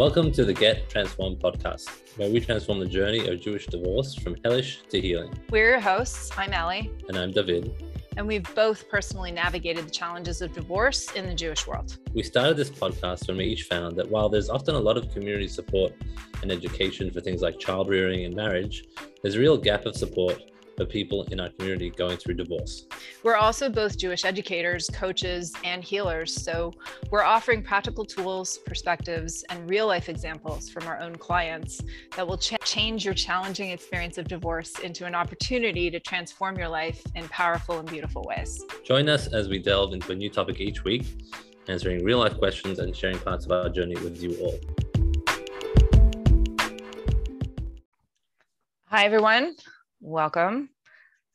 Welcome to the Get Transformed podcast, where we transform the journey of Jewish divorce from hellish to healing. We're your hosts. I'm Ellie. And I'm David. And we've both personally navigated the challenges of divorce in the Jewish world. We started this podcast when we each found that while there's often a lot of community support and education for things like child rearing and marriage, there's a real gap of support of people in our community going through divorce. We're also both Jewish educators, coaches, and healers. So we're offering practical tools, perspectives, and real life examples from our own clients that will ch- change your challenging experience of divorce into an opportunity to transform your life in powerful and beautiful ways. Join us as we delve into a new topic each week, answering real life questions and sharing parts of our journey with you all. Hi, everyone. Welcome.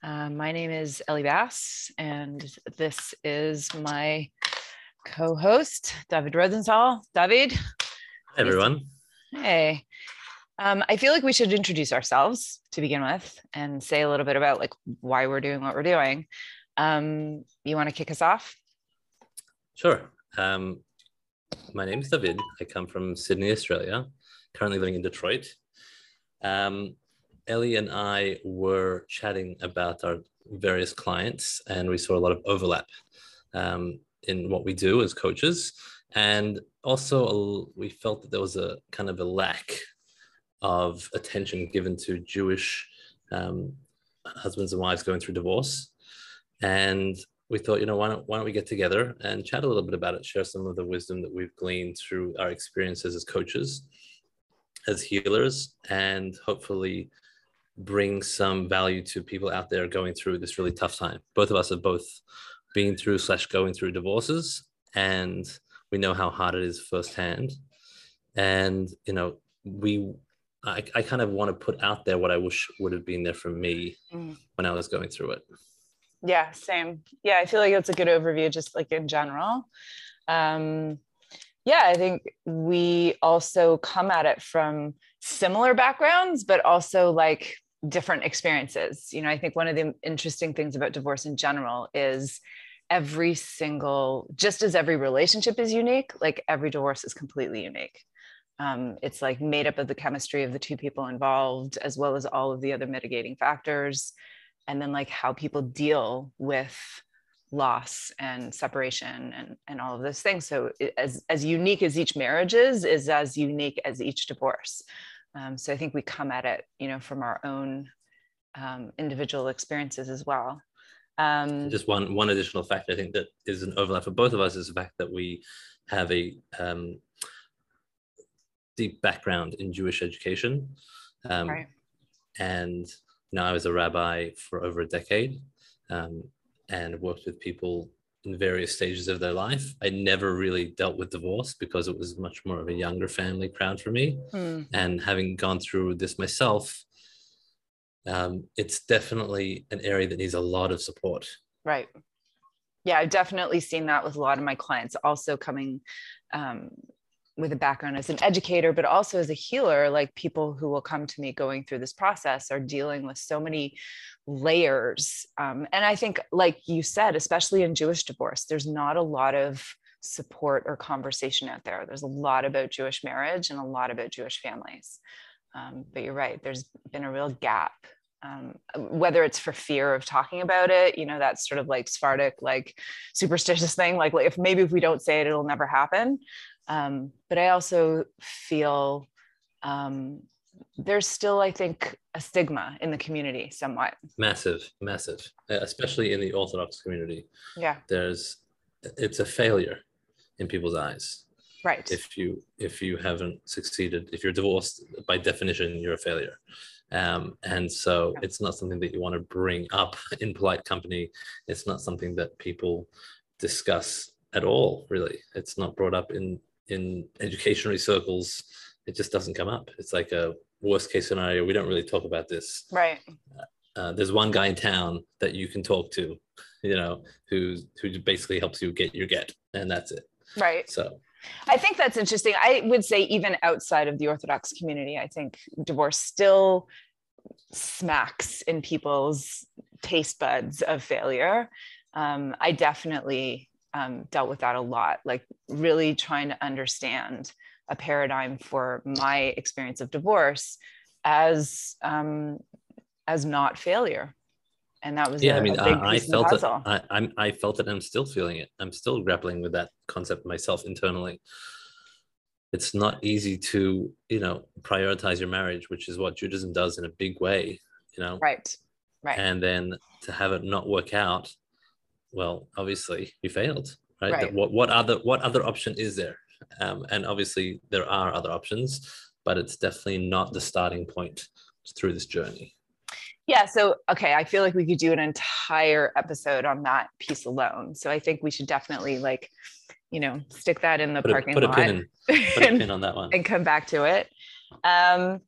Uh, my name is Ellie Bass, and this is my co host, David Rosenthal. David. Hi, everyone. Hey. Um, I feel like we should introduce ourselves to begin with and say a little bit about like why we're doing what we're doing. Um, you want to kick us off? Sure. Um, my name is David. I come from Sydney, Australia, currently living in Detroit. Um, Ellie and I were chatting about our various clients, and we saw a lot of overlap um, in what we do as coaches. And also, we felt that there was a kind of a lack of attention given to Jewish um, husbands and wives going through divorce. And we thought, you know, why don't, why don't we get together and chat a little bit about it, share some of the wisdom that we've gleaned through our experiences as coaches, as healers, and hopefully bring some value to people out there going through this really tough time. Both of us have both been through slash going through divorces, and we know how hard it is firsthand. And you know, we I, I kind of want to put out there what I wish would have been there for me mm. when I was going through it. Yeah, same. Yeah, I feel like it's a good overview, just like in general. Um, yeah, I think we also come at it from similar backgrounds, but also like different experiences. You know, I think one of the interesting things about divorce in general is every single, just as every relationship is unique, like every divorce is completely unique. Um, it's like made up of the chemistry of the two people involved, as well as all of the other mitigating factors. And then, like, how people deal with loss and separation and, and all of those things. So, as, as unique as each marriage is, is as unique as each divorce. Um, so I think we come at it, you know, from our own um, individual experiences as well. Um, Just one one additional fact I think that is an overlap for both of us is the fact that we have a um, deep background in Jewish education, um, right. and you know I was a rabbi for over a decade, um, and worked with people in various stages of their life. I never really dealt with divorce because it was much more of a younger family crowd for me. Mm. And having gone through this myself, um, it's definitely an area that needs a lot of support. Right. Yeah, I've definitely seen that with a lot of my clients also coming um, with a background as an educator, but also as a healer, like people who will come to me going through this process are dealing with so many layers. Um, and I think, like you said, especially in Jewish divorce, there's not a lot of support or conversation out there. There's a lot about Jewish marriage and a lot about Jewish families. Um, but you're right, there's been a real gap. Um, whether it's for fear of talking about it, you know, that's sort of like Sephardic, like superstitious thing, like, like if maybe if we don't say it, it'll never happen. Um, but I also feel um, there's still, I think, a stigma in the community somewhat. Massive, massive, especially in the Orthodox community. Yeah. There's, it's a failure in people's eyes. Right. If you if you haven't succeeded, if you're divorced, by definition, you're a failure. Um, and so yeah. it's not something that you want to bring up in polite company. It's not something that people discuss at all. Really, it's not brought up in in educational circles. It just doesn't come up. It's like a worst case scenario, we don't really talk about this. Right. Uh, there's one guy in town that you can talk to, you know, who who basically helps you get your get, and that's it. Right. So. I think that's interesting. I would say even outside of the Orthodox community, I think divorce still smacks in people's taste buds of failure. Um, I definitely um, dealt with that a lot, like really trying to understand a paradigm for my experience of divorce as um, as not failure. And that was yeah a, i mean I, I felt it. I, I'm, I felt it. I'm still feeling it. I'm still grappling with that concept myself internally. It's not easy to you know prioritize your marriage which is what judaism does in a big way you know? Right. Right. And then to have it not work out well obviously you failed right, right. what what other what other option is there um, and obviously there are other options but it's definitely not the starting point through this journey yeah. So, okay. I feel like we could do an entire episode on that piece alone. So I think we should definitely like, you know, stick that in the put parking a, put lot. A pin in, put a pin on that one. And come back to it. Um,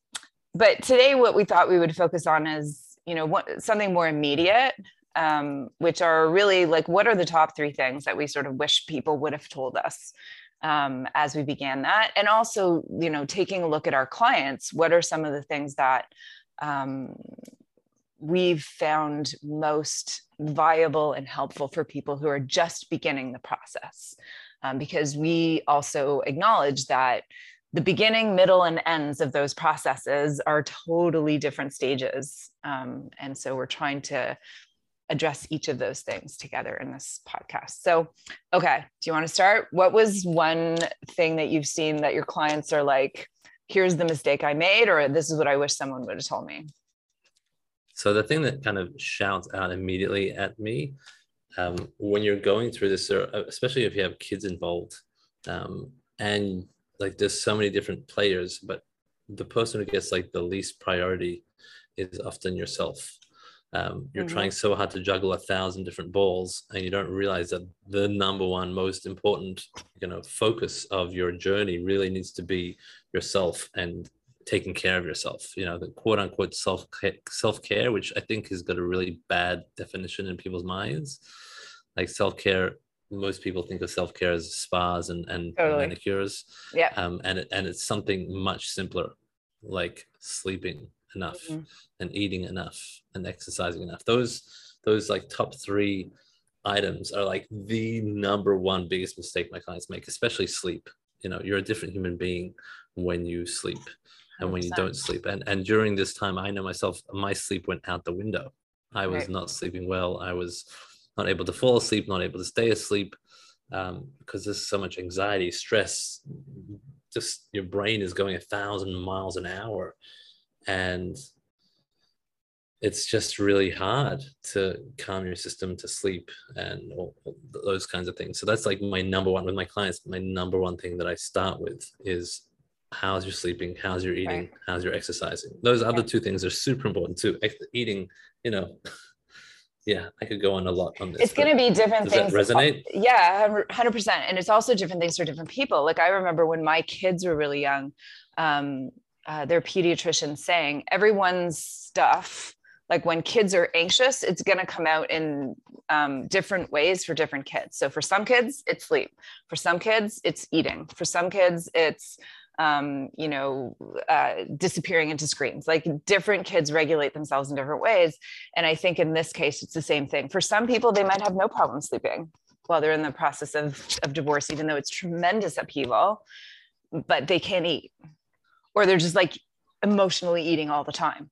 but today what we thought we would focus on is, you know, what, something more immediate, um, which are really like, what are the top three things that we sort of wish people would have told us um, as we began that? And also, you know, taking a look at our clients, what are some of the things that um, we've found most viable and helpful for people who are just beginning the process. Um, because we also acknowledge that the beginning, middle, and ends of those processes are totally different stages. Um, and so we're trying to address each of those things together in this podcast. So, okay, do you want to start? What was one thing that you've seen that your clients are like, here's the mistake I made, or this is what I wish someone would have told me? So the thing that kind of shouts out immediately at me um, when you're going through this, uh, especially if you have kids involved, um, and like there's so many different players, but the person who gets like the least priority is often yourself. Um, you're mm-hmm. trying so hard to juggle a thousand different balls, and you don't realize that the number one most important, you know, focus of your journey really needs to be yourself and taking care of yourself. You know the quote unquote self self care which i think has got a really bad definition in people's minds. Like self care most people think of self care as spas and and totally. manicures. Yeah. Um and it, and it's something much simpler like sleeping enough mm-hmm. and eating enough and exercising enough. Those those like top three items are like the number one biggest mistake my clients make especially sleep. You know you're a different human being when you sleep and when you don't sleep. And and during this time i know myself my sleep went out the window. I was right. not sleeping well. I was not able to fall asleep not able to stay asleep um, because there's so much anxiety stress. Just your brain is going a thousand miles an hour and it's just really hard to calm your system to sleep and all, all those kinds of things. So that's like my number one with my clients my number one thing that i start with is how's your sleeping? How's your eating? Right. how's your exercising? Those other two things are super important too. Eating you know yeah i could go on a lot on this it's going to be different things. Resonate? yeah 100% and it's also different things for different people. Like i remember when my kids were really young um, uh, their pediatrician saying everyone's stuff like when kids are anxious it's going to come out in um, different ways for different kids so for some kids it's sleep for some kids it's eating for some kids it's um, you know, uh, disappearing into screens. Like different kids regulate themselves in different ways. And I think in this case, it's the same thing. For some people, they might have no problem sleeping while they're in the process of, of divorce, even though it's tremendous upheaval, but they can't eat. Or they're just like emotionally eating all the time.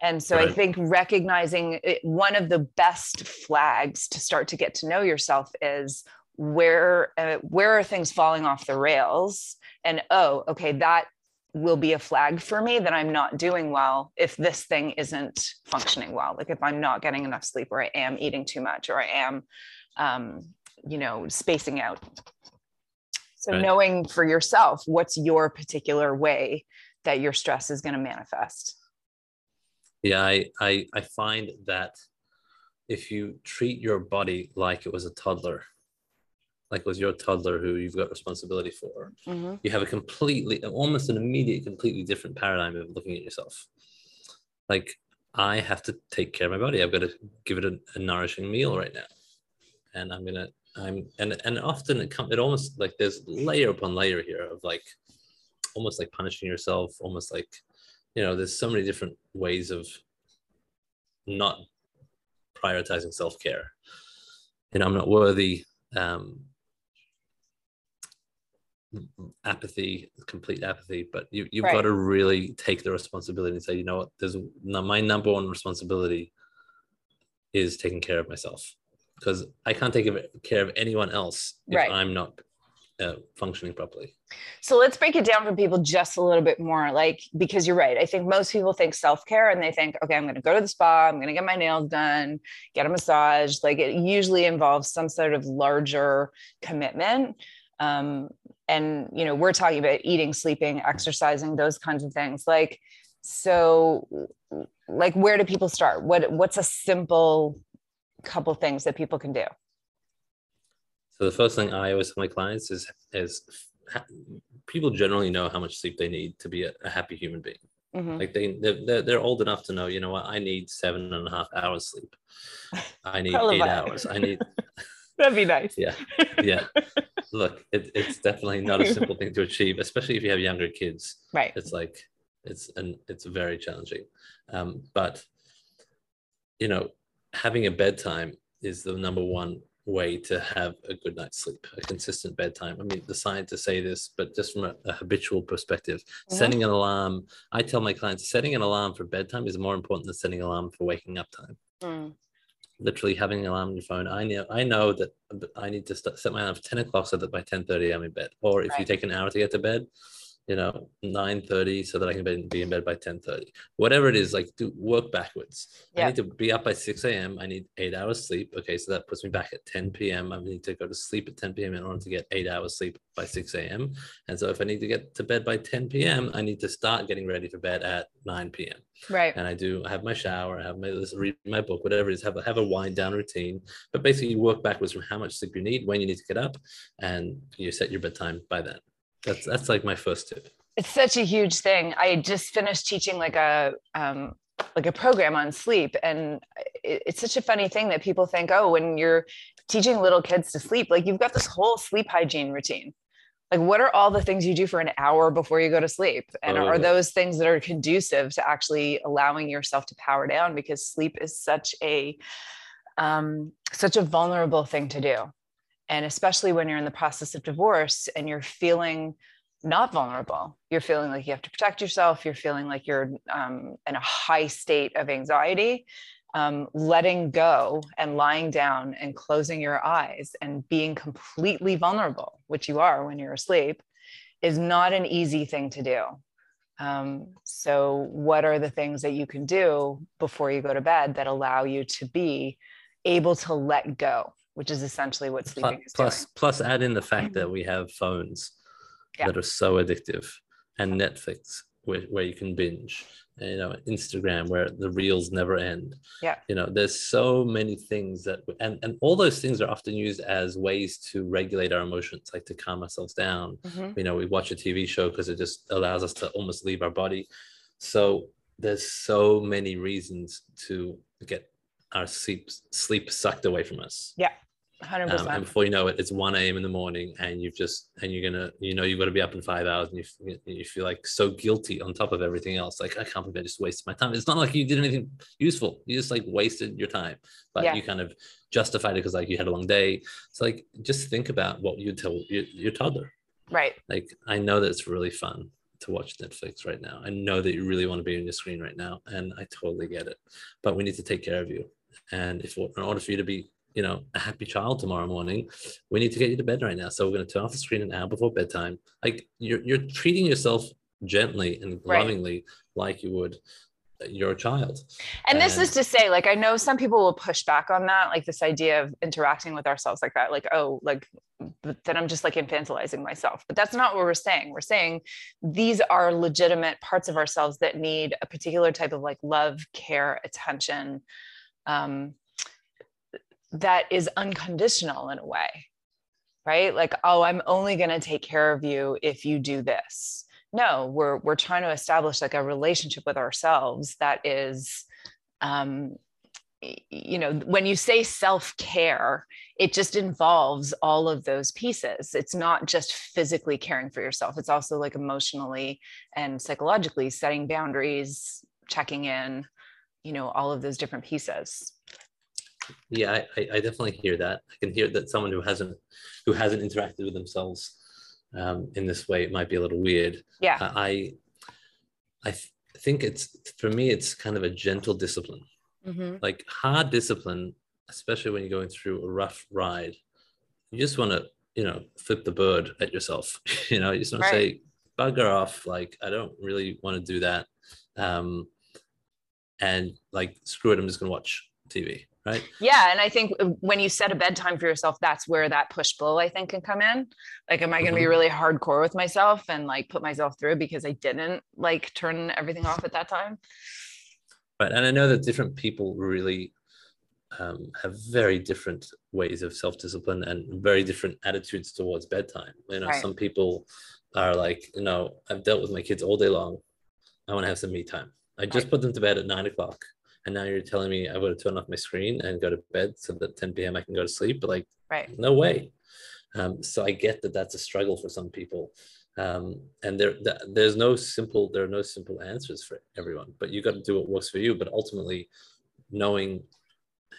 And so right. I think recognizing it, one of the best flags to start to get to know yourself is where uh, where are things falling off the rails and oh okay that will be a flag for me that i'm not doing well if this thing isn't functioning well like if i'm not getting enough sleep or i am eating too much or i am um, you know spacing out so right. knowing for yourself what's your particular way that your stress is going to manifest yeah I, I i find that if you treat your body like it was a toddler like was your toddler who you've got responsibility for, mm-hmm. you have a completely, almost an immediate, completely different paradigm of looking at yourself. Like I have to take care of my body. I've got to give it a, a nourishing meal right now, and I'm gonna, I'm, and and often it comes, it almost like there's layer upon layer here of like, almost like punishing yourself, almost like, you know, there's so many different ways of not prioritizing self care. And I'm not worthy um, apathy, complete apathy. But you, you've Right. got to really take the responsibility and say, you know what, there's my number one responsibility is taking care of myself because I can't take care of anyone else if Right. I'm not uh, functioning properly. So let's break it down for people just a little bit more. Like, because you're right. I think most people think self care and they think, okay, I'm going to go to the spa, I'm going to get my nails done, get a massage. Like, it usually involves some sort of larger commitment. Um, and, you know, we're talking about eating, sleeping, exercising, those kinds of things. Like, so, like, where do people start? What What's a simple couple things that people can do? So the first thing I always tell my clients is is people generally know how much sleep they need to be a, a happy human being. Mhm. Like they they're, they're, old enough to know, you know what, I need seven and a half hours sleep. I need eight hours. I need That'd be nice. yeah yeah. Look, it, it's definitely not a simple thing to achieve, especially if you have younger kids. Right. It's like it's and it's very challenging. Um, but you know, having a bedtime is the number one way to have a good night's sleep, a consistent bedtime. I mean, the scientists say this, but just from a, a habitual perspective, setting an alarm. I tell my clients setting an alarm for bedtime is more important than setting an alarm for waking up time. Mm. Literally having an alarm on your phone. I know I know that I need to set my alarm for 10 o'clock so that by 10:30 I'm in bed. Or if you take an hour to get to bed, you know, 9:30 so that I can be in bed by 10:30. Whatever it is, like do work backwards. I need to be up by 6 a.m. I need eight hours sleep. Okay, so that puts me back at 10 p.m. I need to go to sleep at 10 p.m. in order to get eight hours sleep by 6 a.m. And so if I need to get to bed by 10 p.m., I need to start getting ready for bed at 9 p.m Right. and I do I have my shower, I have my listen, read my book, whatever it is, have a have a wind down routine. But basically, you work backwards from how much sleep you need, when you need to get up, and you set your bedtime by that. That's that's like my first tip. it's such a huge thing. I just finished teaching like a um, like a program on sleep and it, it's such a funny thing that people think oh when you're teaching little kids to sleep like you've got this whole sleep hygiene routine. Like what are all the things you do for an hour before you go to sleep? And Oh, are yeah. those things that are conducive to actually allowing yourself to power down? Because sleep is such a um, such a vulnerable thing to do and especially when you're in the process of divorce and you're feeling not vulnerable you're feeling like you have to protect yourself you're feeling like you're um, in a high state of anxiety um, letting go and lying down and closing your eyes and being completely vulnerable which you are when you're asleep is not an easy thing to do. Um, so what are the things that you can do before you go to bed that allow you to be able to let go which is essentially what Plus, sleeping is plus, doing plus add in the fact that we have phones Yeah. that are so addictive, and Netflix where, where you can binge, and, you know, Instagram where the reels never end. Yeah. You know, there's so many things that, and and all those things are often used as ways to regulate our emotions, like to calm ourselves down, Mhm. you know we watch a tv show because it just allows us to almost leave our body so there's so many reasons to get our sleep sleep sucked away from us. Yeah. 100% um, and before you know it it's 1 a.m in the morning and you've just and you're gonna you know you've got to be up in five hours and you, you feel like so guilty on top of everything else. Like i can't believe i just wasted my time. It's not like you did anything useful. You just like wasted your time. But Yeah. you kind of justified it because like you had a long day. It's like just think about what you tell your, your toddler. Right. Like i know that it's really fun to watch netflix right now. I know that you really want to be on your screen right now and i totally get it. But we need to take care of you and if in order for you to be you know a happy child tomorrow morning we need to get you to bed right now. So we're going to turn off the screen an hour before bedtime. Like you're, you're treating yourself gently and Right. lovingly like you would uh, your child. And this is to say like i know some people will push back on that like this idea of interacting with ourselves like that like oh like but then i'm just like infantilizing myself. But that's not what we're saying. We're saying these are legitimate parts of ourselves that need a particular type of like love care attention um, that is unconditional in a way right? Like oh i'm only going to take care of you if you do this. No we're we're trying to establish like a relationship with ourselves that is um you know when you say self-care it just involves all of those pieces. It's not just physically caring for yourself. It's also like emotionally and psychologically setting boundaries checking in you know all of those different pieces Yeah, I, I definitely hear that. I can hear that someone who hasn't who hasn't interacted with themselves um, in this way it might be a little weird. Yeah. Uh, I I th- think it's for me it's kind of a gentle discipline. Mm-hmm. Like hard discipline, especially when you're going through a rough ride. You just want to, you know, flip the bird at yourself. you know, you just want Right. to say, bugger off. Like, I don't really want to do that. Um, and like, screw it, I'm just gonna watch TV, right? Yeah, and I think when you set a bedtime for yourself, that's where that push pull I think can come in. Like, am I going to be Mhm. really hardcore with myself and like put myself through because I didn't like turn everything off at that time? Right. And I know that different people really um, have very different ways of self discipline and very different attitudes towards bedtime. You know, Right. some people are like, you know, I've dealt with my kids all day long. I want to have some me time. I just put them to bed at nine o'clock. And now you're telling me I would to turn off my screen and go to bed so that 10 p.m. I can go to sleep. But like, Right. no way. Um, so I get that that's a struggle for some people. Um, and there, there's no simple, there are no simple answers for everyone, but you got to do what works for you. But ultimately, knowing,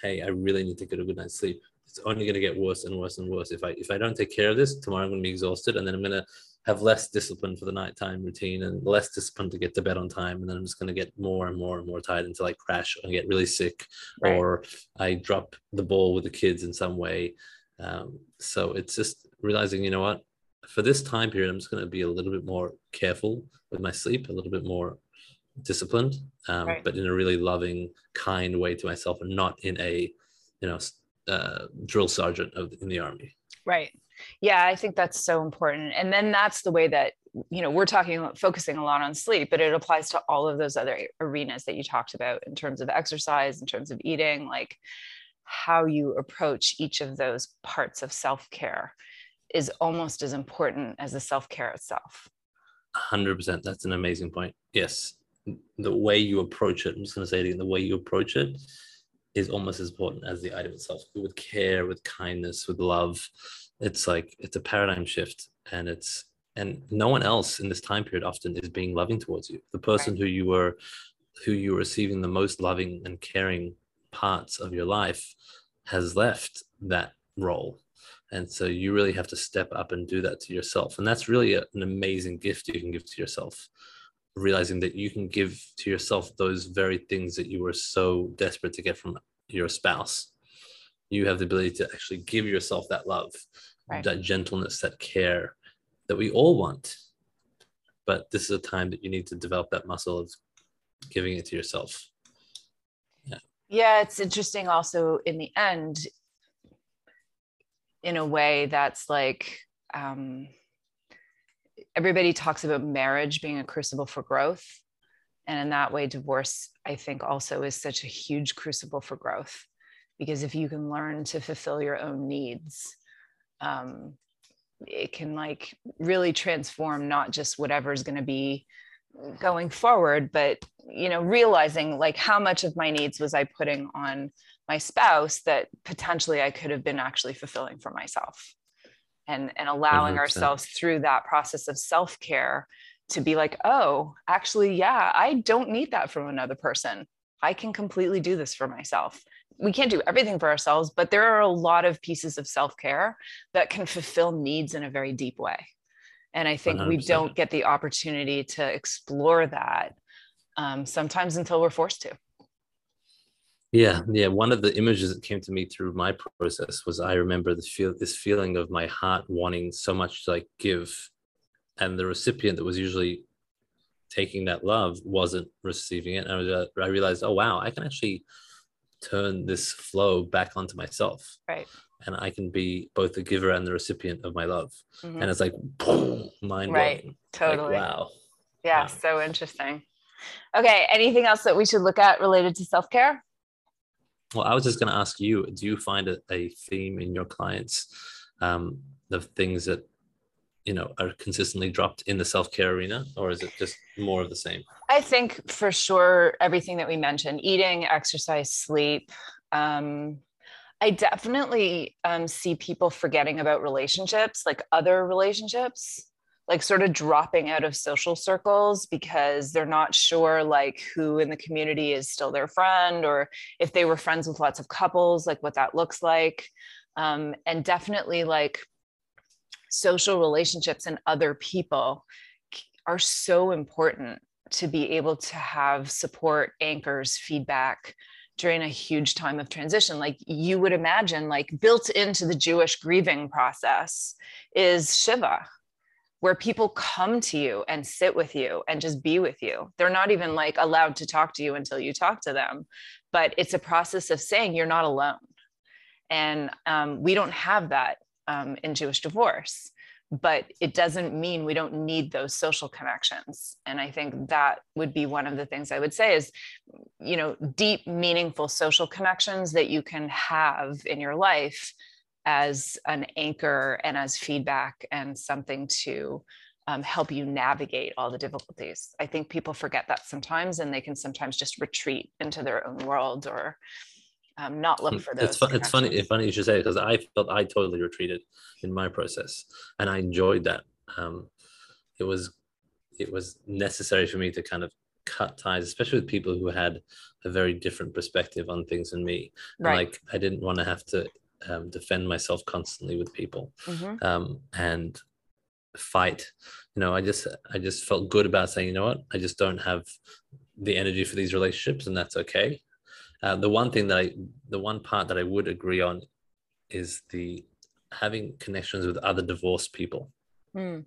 hey, I really need to get a good night's sleep. It's only going to get worse and worse and worse. If I if I don't take care of this, tomorrow I'm going to be exhausted, and then I'm going to have less discipline for the nighttime routine and less discipline to get to bed on time, and then I'm just going to get more and more and more tired until I crash and get really sick, Right. or I drop the ball with the kids in some way. Um, so it's just realizing, you know what, for this time period, I'm just going to be a little bit more careful with my sleep, a little bit more disciplined, um, Right. but in a really loving, kind way to myself, and not in a, you know, uh, drill sergeant of in the army. Right. Yeah, I think that's so important. And then that's the way that, you know, we're talking, focusing a lot on sleep, but it applies to all of those other arenas that you talked about in terms of exercise, in terms of eating, like how you approach each of those parts of self care is almost as important as the self care itself. hundred percent. That's an amazing point. Yes, the way you approach it. I'm just going to say it again. The way you approach it is almost as important as the item itself. With care, with kindness, with love. It's like it's a paradigm shift, and it's and no one else in this time period often is being loving towards you. The person who you were, who you were receiving the most loving and caring parts of your life, has left that role. And so you really have to step up and do that to yourself. And that's really a- an amazing gift you can give to yourself. Realizing that you can give to yourself those very things that you were so desperate to get from your spouse. You have the ability to actually give yourself that love, Right. that gentleness, that care that we all want. But this is a time that you need to develop that muscle of giving it to yourself. Yeah, Yeah, it's interesting also in the end, in a way that's like, um, everybody talks about marriage being a crucible for growth. And in that way, divorce, I think, also is such a huge crucible for growth. Because if you can learn to fulfill your own needs, um, it can like really transform not just whatever's going to be going forward, but you know, realizing like how much of my needs was I putting on my spouse that potentially I could have been actually fulfilling for myself. And, and allowing 100%. ourselves through that process of self-care to be like, oh, actually, yeah, I don't need that from another person. I can completely do this for myself. We can't do everything for ourselves, but there are a lot of pieces of self-care that can fulfill needs in a very deep way. And I think we 100%. don't get the opportunity to explore that um, sometimes until we're forced to. Yeah, yeah. One of the images that came to me through my process was I remember this feel this feeling of my heart wanting so much to like give, and the recipient that was usually taking that love wasn't receiving it. And I was uh, I realized, oh wow, I can actually turn this flow back onto myself, Right. and I can be both the giver and the recipient of my love. Mhm. And it's like boom, mind Right. blowing. Totally. Like, wow. Yeah. wow. So interesting. Okay. Anything else that we should look at related to self care? Well, I was just going to ask you: Do you find a, a theme in your clients um, of things that you know are consistently dropped in the self care arena, or is it just more of the same? I think for sure everything that we mentioned eating, exercise, sleep. Um, I definitely um, see people forgetting about relationships, like other relationships. like sort of dropping out of social circles because they're not sure like who in the community is still their friend or if they were friends with lots of couples like what that looks like um, and definitely like social relationships and other people are so important to be able to have support anchors feedback during a huge time of transition. Like you would imagine like built into the jewish grieving process is shiva where people come to you and sit with you and just be with you. They're not even like allowed to talk to you until you talk to them but it's a process of saying you're not alone. And um, we don't have that um, in jewish divorce but it doesn't mean we don't need those social connections. And i think that would be one of the things i would say is you know deep meaningful social connections that you can have in your life as an anchor and as feedback and something to um, help you navigate all the difficulties. I think people forget that sometimes and they can sometimes just retreat into their own world or um, not look hmm, for those. It's, fun, it's funny. It's funny you should say it because I felt I totally retreated in my process, and I enjoyed that. Um, it was it was necessary for me to kind of cut ties, especially with people who had a very different perspective on things than me. Right. like I didn't want to have to um, defend myself constantly with people mm-hmm. um, and fight. You know, I just I just felt good about saying, you know what, I just don't have the energy for these relationships, and that's okay. Uh, the one thing that I, the one part that I would agree on, is the having connections with other divorced people. Mm.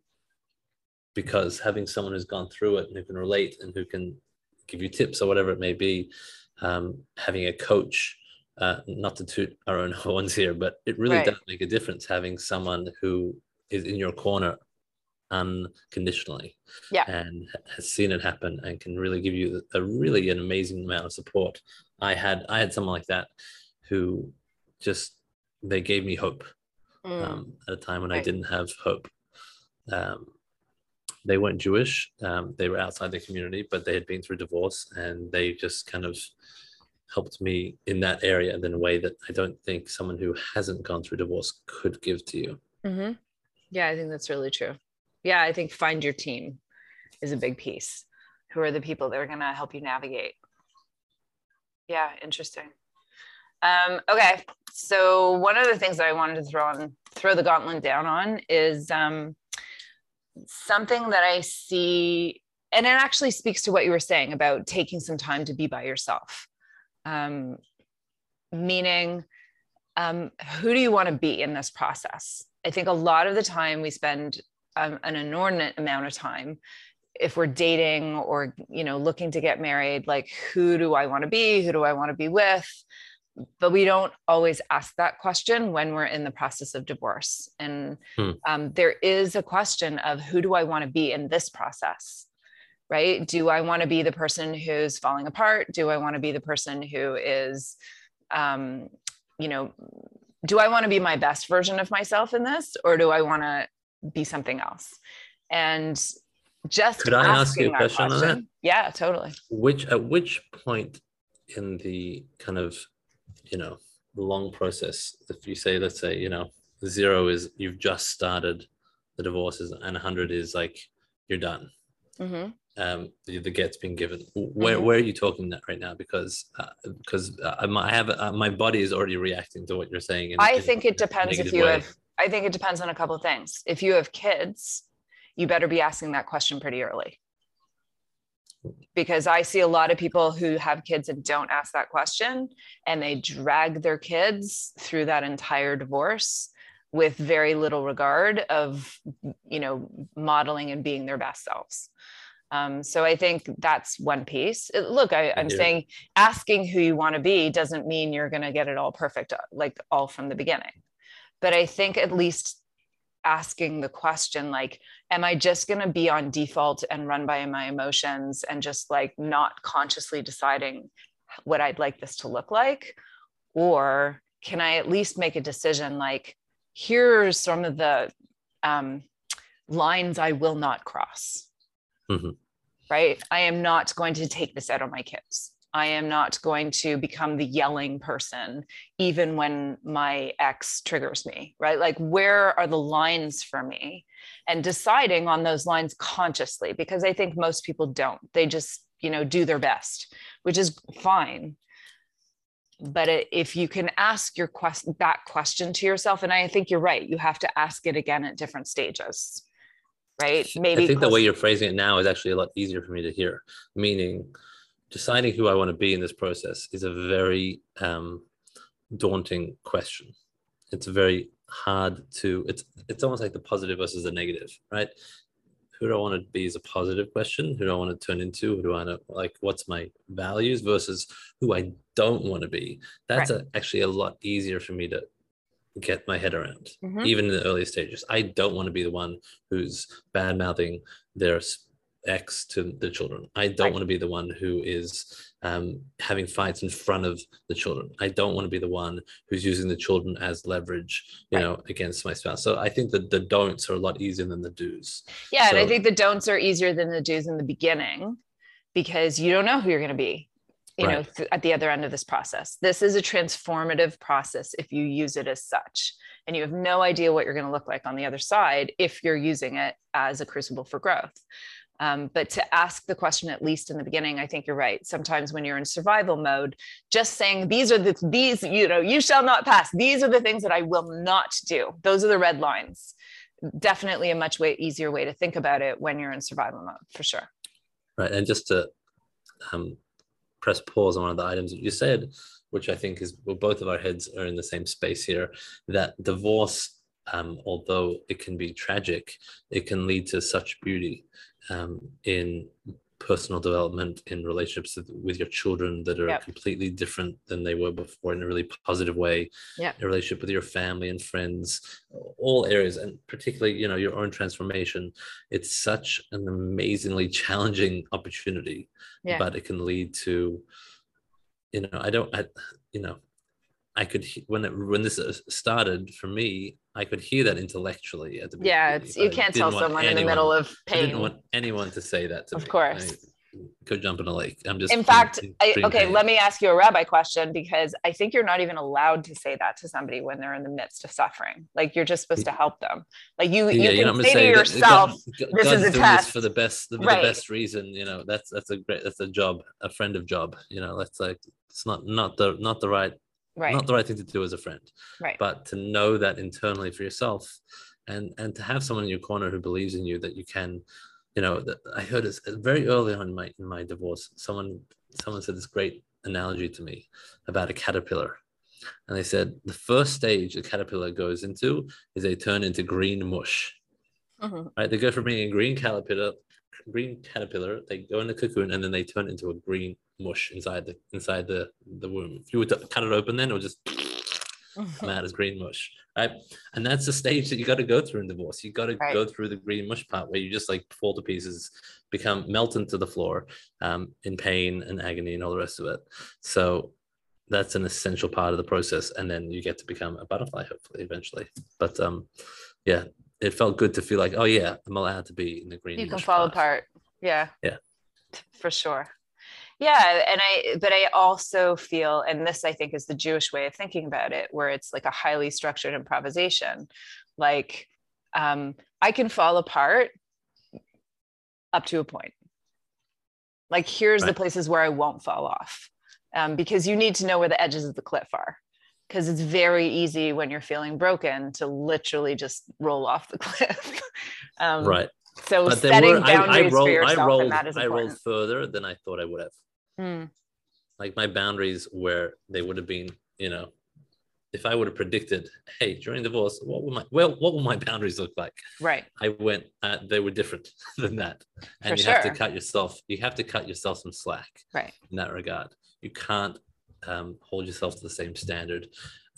Because having someone who's gone through it and who can relate and who can give you tips or whatever it may be, um, having a coach, uh, not to toot our own horns here, but it really right. does make a difference having someone who is in your corner unconditionally yeah. and has seen it happen and can really give you a really an amazing amount of support i had i had someone like that who just they gave me hope mm. um, at a time when right. i didn't have hope um, they weren't jewish um, they were outside the community but they had been through divorce and they just kind of helped me in that area in a way that i don't think someone who hasn't gone through divorce could give to you mm-hmm. yeah i think that's really true yeah, I think find your team is a big piece. Who are the people that are going to help you navigate? Yeah, interesting. Um, okay, so one of the things that I wanted to throw on, throw the gauntlet down on is um, something that I see, and it actually speaks to what you were saying about taking some time to be by yourself. Um, meaning, um, who do you want to be in this process? I think a lot of the time we spend um, an inordinate amount of time. If we're dating or you know looking to get married like who do i want to be? Who do i want to be with? But we don't always ask that question when we're in the process of divorce. And hmm. um, there is a question of who do i want to be in this process right? Do i want to be the person who's falling apart? Do i want to be the person who is um, you know do i want to be my best version of myself in this? Or do i want to be something else. And just could I ask you a question, question, on that? Yeah, totally. Which at which point in the kind of you know long process, if you say let's say you know zero is you've just started the divorces and 100 is like you're done. Mm-hmm. Um, the, the get's been given. Where mm-hmm. where are you talking that right now? Because uh, because uh, I have uh, my body is already reacting to what you're saying. In, I think it depends if you way. have I think it depends on a couple of things. If you have kids, you better be asking that question pretty early. Because I see a lot of people who have kids and don't ask that question, and they drag their kids through that entire divorce with very little regard of, you know, modeling and being their best selves. Um, so I think that's one piece. Look, I, am saying asking who you want to be doesn't mean you're going to get it all perfect, like all from the beginning but i think at least asking the question like am i just going to be on default and run by my emotions and just like not consciously deciding what i'd like this to look like? Or can i at least make a decision like here's some of the um, lines i will not cross. Mm-hmm. right? I am not going to take this out on my kids I am not going to become the yelling person, even when my ex triggers me, right? Like, where are the lines for me? And deciding on those lines consciously, because I think most people don't. They just, you know, do their best, which is fine. But if you can ask your quest that question to yourself, and I think you're right, you have to ask it again at different stages, right? Maybe I think the way you're phrasing it now is actually a lot easier for me to hear. Meaning, deciding who I want to be in this process is a very um, daunting question. It's very hard to. It's it's almost like the positive versus the negative, right? Who do I want to be is a positive question. Who do I want to turn into? Who do I know? Like, what's my values versus who I don't want to be? That's right. a, actually a lot easier for me to get my head around, mm-hmm. even in the early stages. I don't want to be the one who's bad mouthing their ex to the children. I don't right. want to be the one who is um, having fights in front of the children. I don't want to be the one who's using the children as leverage, you right. know, against my spouse. So I think that the don'ts are a lot easier than the do's. Yeah, so, and I think the don'ts are easier than the do's in the beginning because you don't know who you're going to be you right. know th- at the other end of this process this is a transformative process if you use it as such and you have no idea what you're going to look like on the other side if you're using it as a crucible for growth um, but to ask the question, at least in the beginning, I think you're right. Sometimes when you're in survival mode, just saying these are the these, you know, you shall not pass. These are the things that I will not do. Those are the red lines. Definitely a much way easier way to think about it when you're in survival mode, for sure. Right, and just to um, press pause on one of the items that you said, which I think is well, both of our heads are in the same space here. That divorce um, although it can be tragic, it can lead to such beauty um, in personal development in relationships with your children that are yep. completely different than they were before in a really positive way yeah a relationship with your family and friends all areas and particularly you know your own transformation it's such an amazingly challenging opportunity yeah. but it can lead to you know i don't i you know I could when it when this started for me, I could hear that intellectually at the beginning. Yeah, it's, you can't tell someone anyone, in the middle of pain. I didn't want anyone to say that to of me. Of course. I, go jump in a lake. I'm just. In fact, I, okay. Pain. Let me ask you a rabbi question because I think you're not even allowed to say that to somebody when they're in the midst of suffering. Like you're just supposed to help them. Like you, yeah, you can say, say to yourself, God, "This God's is a test for the best, the, right. the best reason." You know, that's that's a great, that's a job, a friend of Job. You know, that's like it's not not the not the right right. Not the right thing to do as a friend right. but to know that internally for yourself and and to have someone in your corner who believes in you that you can you know that i heard this very early on in my in my divorce someone someone said this great analogy to me about a caterpillar. And they said the first stage a caterpillar goes into is they turn into green mush. Mm-hmm. right? They go from being a green caterpillar green caterpillar they go in the cocoon and then they turn into a green mush inside the inside the the womb. If you were to cut it open, then it would just come out as green mush, right? And that's the stage that you got to go through in divorce. You got to right. go through the green mush part where you just like fall to pieces, become melt into the floor, um, in pain and agony and all the rest of it. So that's an essential part of the process, and then you get to become a butterfly, hopefully, eventually. But um, yeah, it felt good to feel like, oh yeah, I'm allowed to be in the green. You can fall part. apart. Yeah. Yeah. For sure yeah and i but i also feel and this i think is the jewish way of thinking about it where it's like a highly structured improvisation like um, i can fall apart up to a point like here's right. the places where i won't fall off um, because you need to know where the edges of the cliff are because it's very easy when you're feeling broken to literally just roll off the cliff um, right so but setting boundaries I, I rolled, for yourself I rolled, and that is I rolled further than I thought I would have. Mm. Like my boundaries where they would have been, you know, if I would have predicted, hey, during divorce, what would my well, what will my boundaries look like? Right. I went, uh, they were different than that, and For you sure. have to cut yourself. You have to cut yourself some slack. Right. In that regard, you can't um, hold yourself to the same standard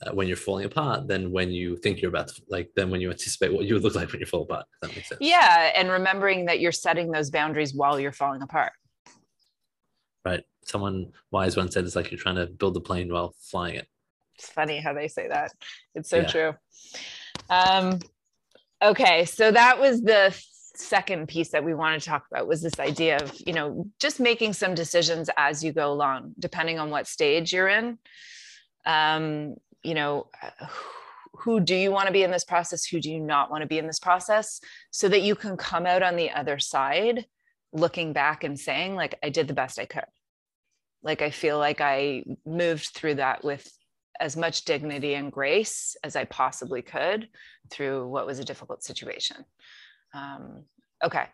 uh, when you're falling apart than when you think you're about to like then when you anticipate what you would look like when you fall apart. That makes sense. Yeah, and remembering that you're setting those boundaries while you're falling apart right? Someone wise once said it's like you're trying to build a plane while flying it. It's funny how they say that. It's so yeah. true. Um, okay, so that was the second piece that we wanted to talk about was this idea of you know just making some decisions as you go along depending on what stage you're in. Um, you know who do you want to be in this process? Who do you not want to be in this process? So that you can come out on the other side looking back and saying like i did the best i could. Like i feel like i moved through that with as much dignity and grace as i possibly could through what was a difficult situation um, okay.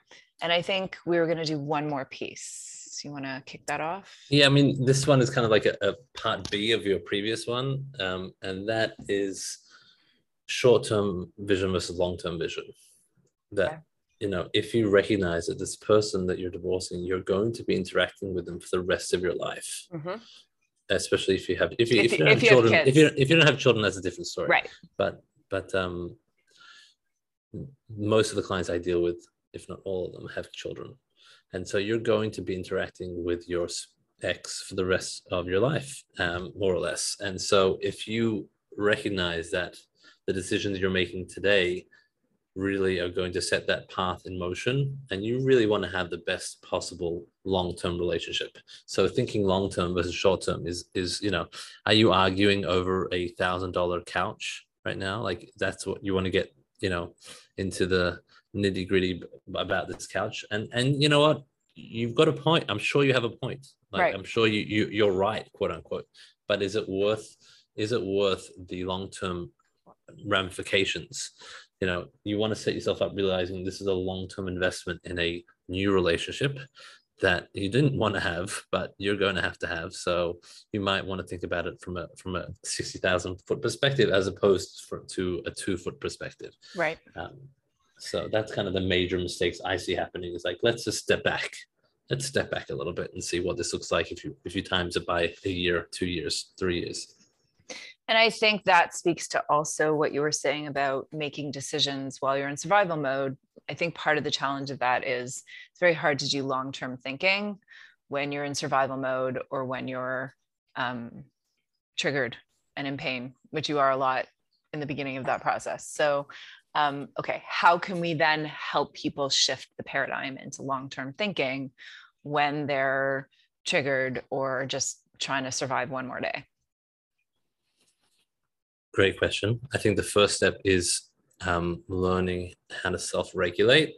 And i think we were going to do one more piece. So you want to kick that off? Yeah i mean this one is kind of like a, a part b of your previous one. Um, and that is short-term vision versus long-term vision. That okay. you know if you recognize that this person that you're divorcing you're going to be interacting with them for the rest of your life. Mm-hmm. especially if you have if you if, if you, don't if have you children have if you if you don't have children that's a different story. Right. But but um most of the clients i deal with if not all of them have children. And so you're going to be interacting with your ex for the rest of your life um, more or less. And so if you recognize that the decisions you're making today really are going to set that path in motion and you really want to have the best possible long-term relationship. So thinking long-term versus short-term is is you know are you arguing over a thousand dollar couch right now? Like that's what you want to get you know into the nitty gritty about this couch. And and you know what? You've got a point. I'm sure you have a point. Like right. i'm sure you, you you're right quote unquote. But is it worth is it worth the long-term ramifications? You know you want to set yourself up realizing this is a long-term investment in a new relationship that you didn't want to have but you're going to have to have. So you might want to think about it from a from a 60,000 foot perspective as opposed for, to a 2 foot perspective. Right. Um, so that's kind of the major mistakes i see happening is like let's just step back. Let's step back a little bit and see what this looks like if you if you times it by a year two years three years and I think that speaks to also what you were saying about making decisions while you're in survival mode. I think part of the challenge of that is it's very hard to do long term thinking when you're in survival mode or when you're um, triggered and in pain, which you are a lot in the beginning of that process. So, um, okay, how can we then help people shift the paradigm into long term thinking when they're triggered or just trying to survive one more day? Great question. I think the first step is um, learning how to self-regulate,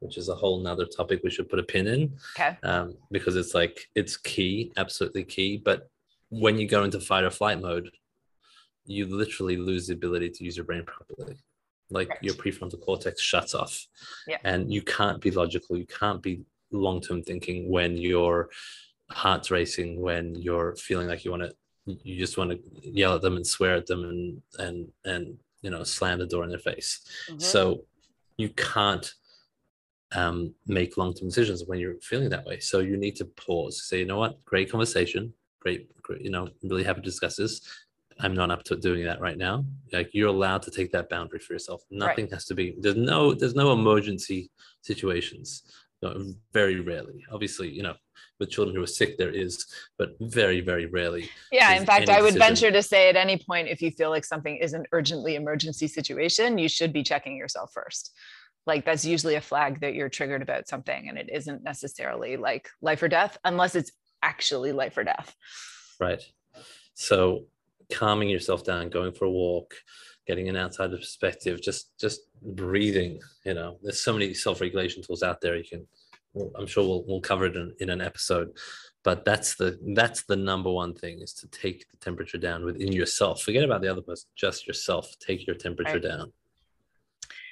which is a whole nother topic we should put a pin in. Okay. Um, because it's like it's key, absolutely key. But when you go into fight or flight mode, you literally lose the ability to use your brain properly. Like right. your prefrontal cortex shuts off. Yeah. And you can't be logical. You can't be long-term thinking when your heart's racing, when you're feeling like you want to you just want to yell at them and swear at them and and and you know slam the door in their face. Mm-hmm. so you can't um, make long-term decisions when you're feeling that way. So you need to pause. Say you know what? Great conversation. Great, great you know really happy to discuss this. I'm not up to doing that right now. Like you're allowed to take that boundary for yourself. Nothing right. has to be there's no there's no emergency situations very rarely. Obviously you know with children who are sick there is but very very rarely yeah in fact i would decision. venture to say at any point if you feel like something is an urgently emergency situation you should be checking yourself first. Like that's usually a flag that you're triggered about something and it isn't necessarily like life or death unless it's actually life or death. Right. So calming yourself down going for a walk getting an outside perspective just just breathing you know. There's so many self-regulation tools out there you can i'm sure we'll, we'll cover it in, in an episode but that's the that's the number one thing is to take the temperature down within yourself. Forget about the other person just yourself. Take your temperature right. down.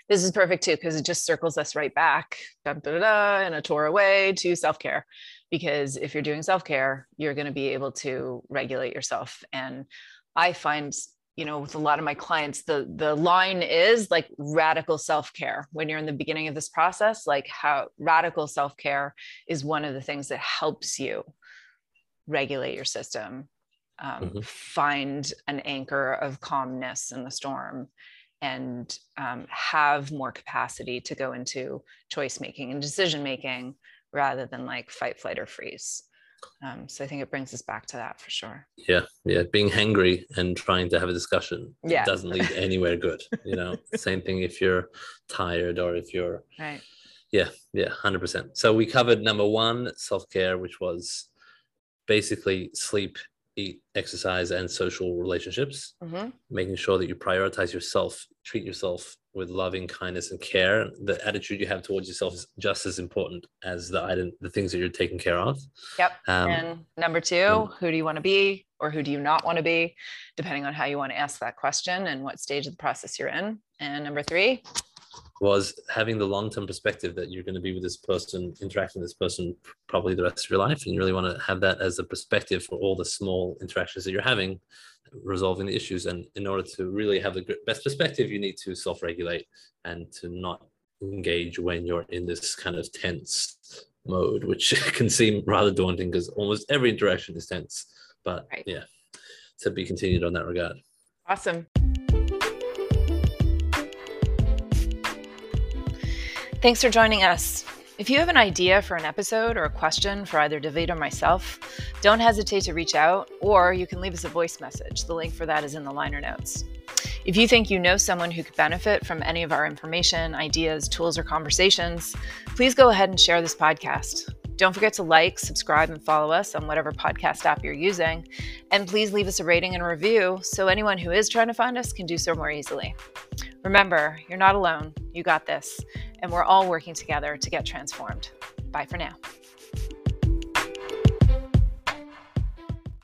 This is perfect too because it just circles us right back da, da, da, in a Torah way to self-care. Because if you're doing self-care you're going to be able to regulate yourself. And i find you know with a lot of my clients the the line is like radical self-care when you're in the beginning of this process like how radical self-care is one of the things that helps you regulate your system um, mm-hmm. find an anchor of calmness in the storm and um, have more capacity to go into choice making and decision making rather than like fight flight or freeze um, so I think it brings us back to that for sure. Yeah, yeah. Being hangry and trying to have a discussion yeah. doesn't lead anywhere good. You know, same thing if you're tired or if you're right. Yeah, yeah, 100%. So we covered number one, self care, which was basically sleep, eat, exercise, and social relationships, mm-hmm. making sure that you prioritize yourself, treat yourself with loving kindness and care. The attitude you have towards yourself is just as important as the item, the things that you're taking care of. Yep. Um, and number two, who do you want to be or who do you not want to be, depending on how you want to ask that question and what stage of the process you're in. And number three, was having the long-term perspective that you're going to be with this person interacting with this person probably the rest of your life and you really want to have that as a perspective for all the small interactions that you're having resolving the issues. And in order to really have the best perspective you need to self-regulate and to not engage when you're in this kind of tense mode which can seem rather daunting because almost every interaction is tense. But right. yeah to be continued on that regard. Awesome Thanks for joining us. If you have an idea for an episode or a question for either David or myself, don't hesitate to reach out, or you can leave us a voice message. The link for that is in the liner notes. If you think you know someone who could benefit from any of our information, ideas, tools, or conversations, please go ahead and share this podcast. Don't forget to like, subscribe, and follow us on whatever podcast app you're using. And please leave us a rating and review so anyone who is trying to find us can do so more easily. Remember, you're not alone. You got this. And we're all working together to get transformed. Bye for now.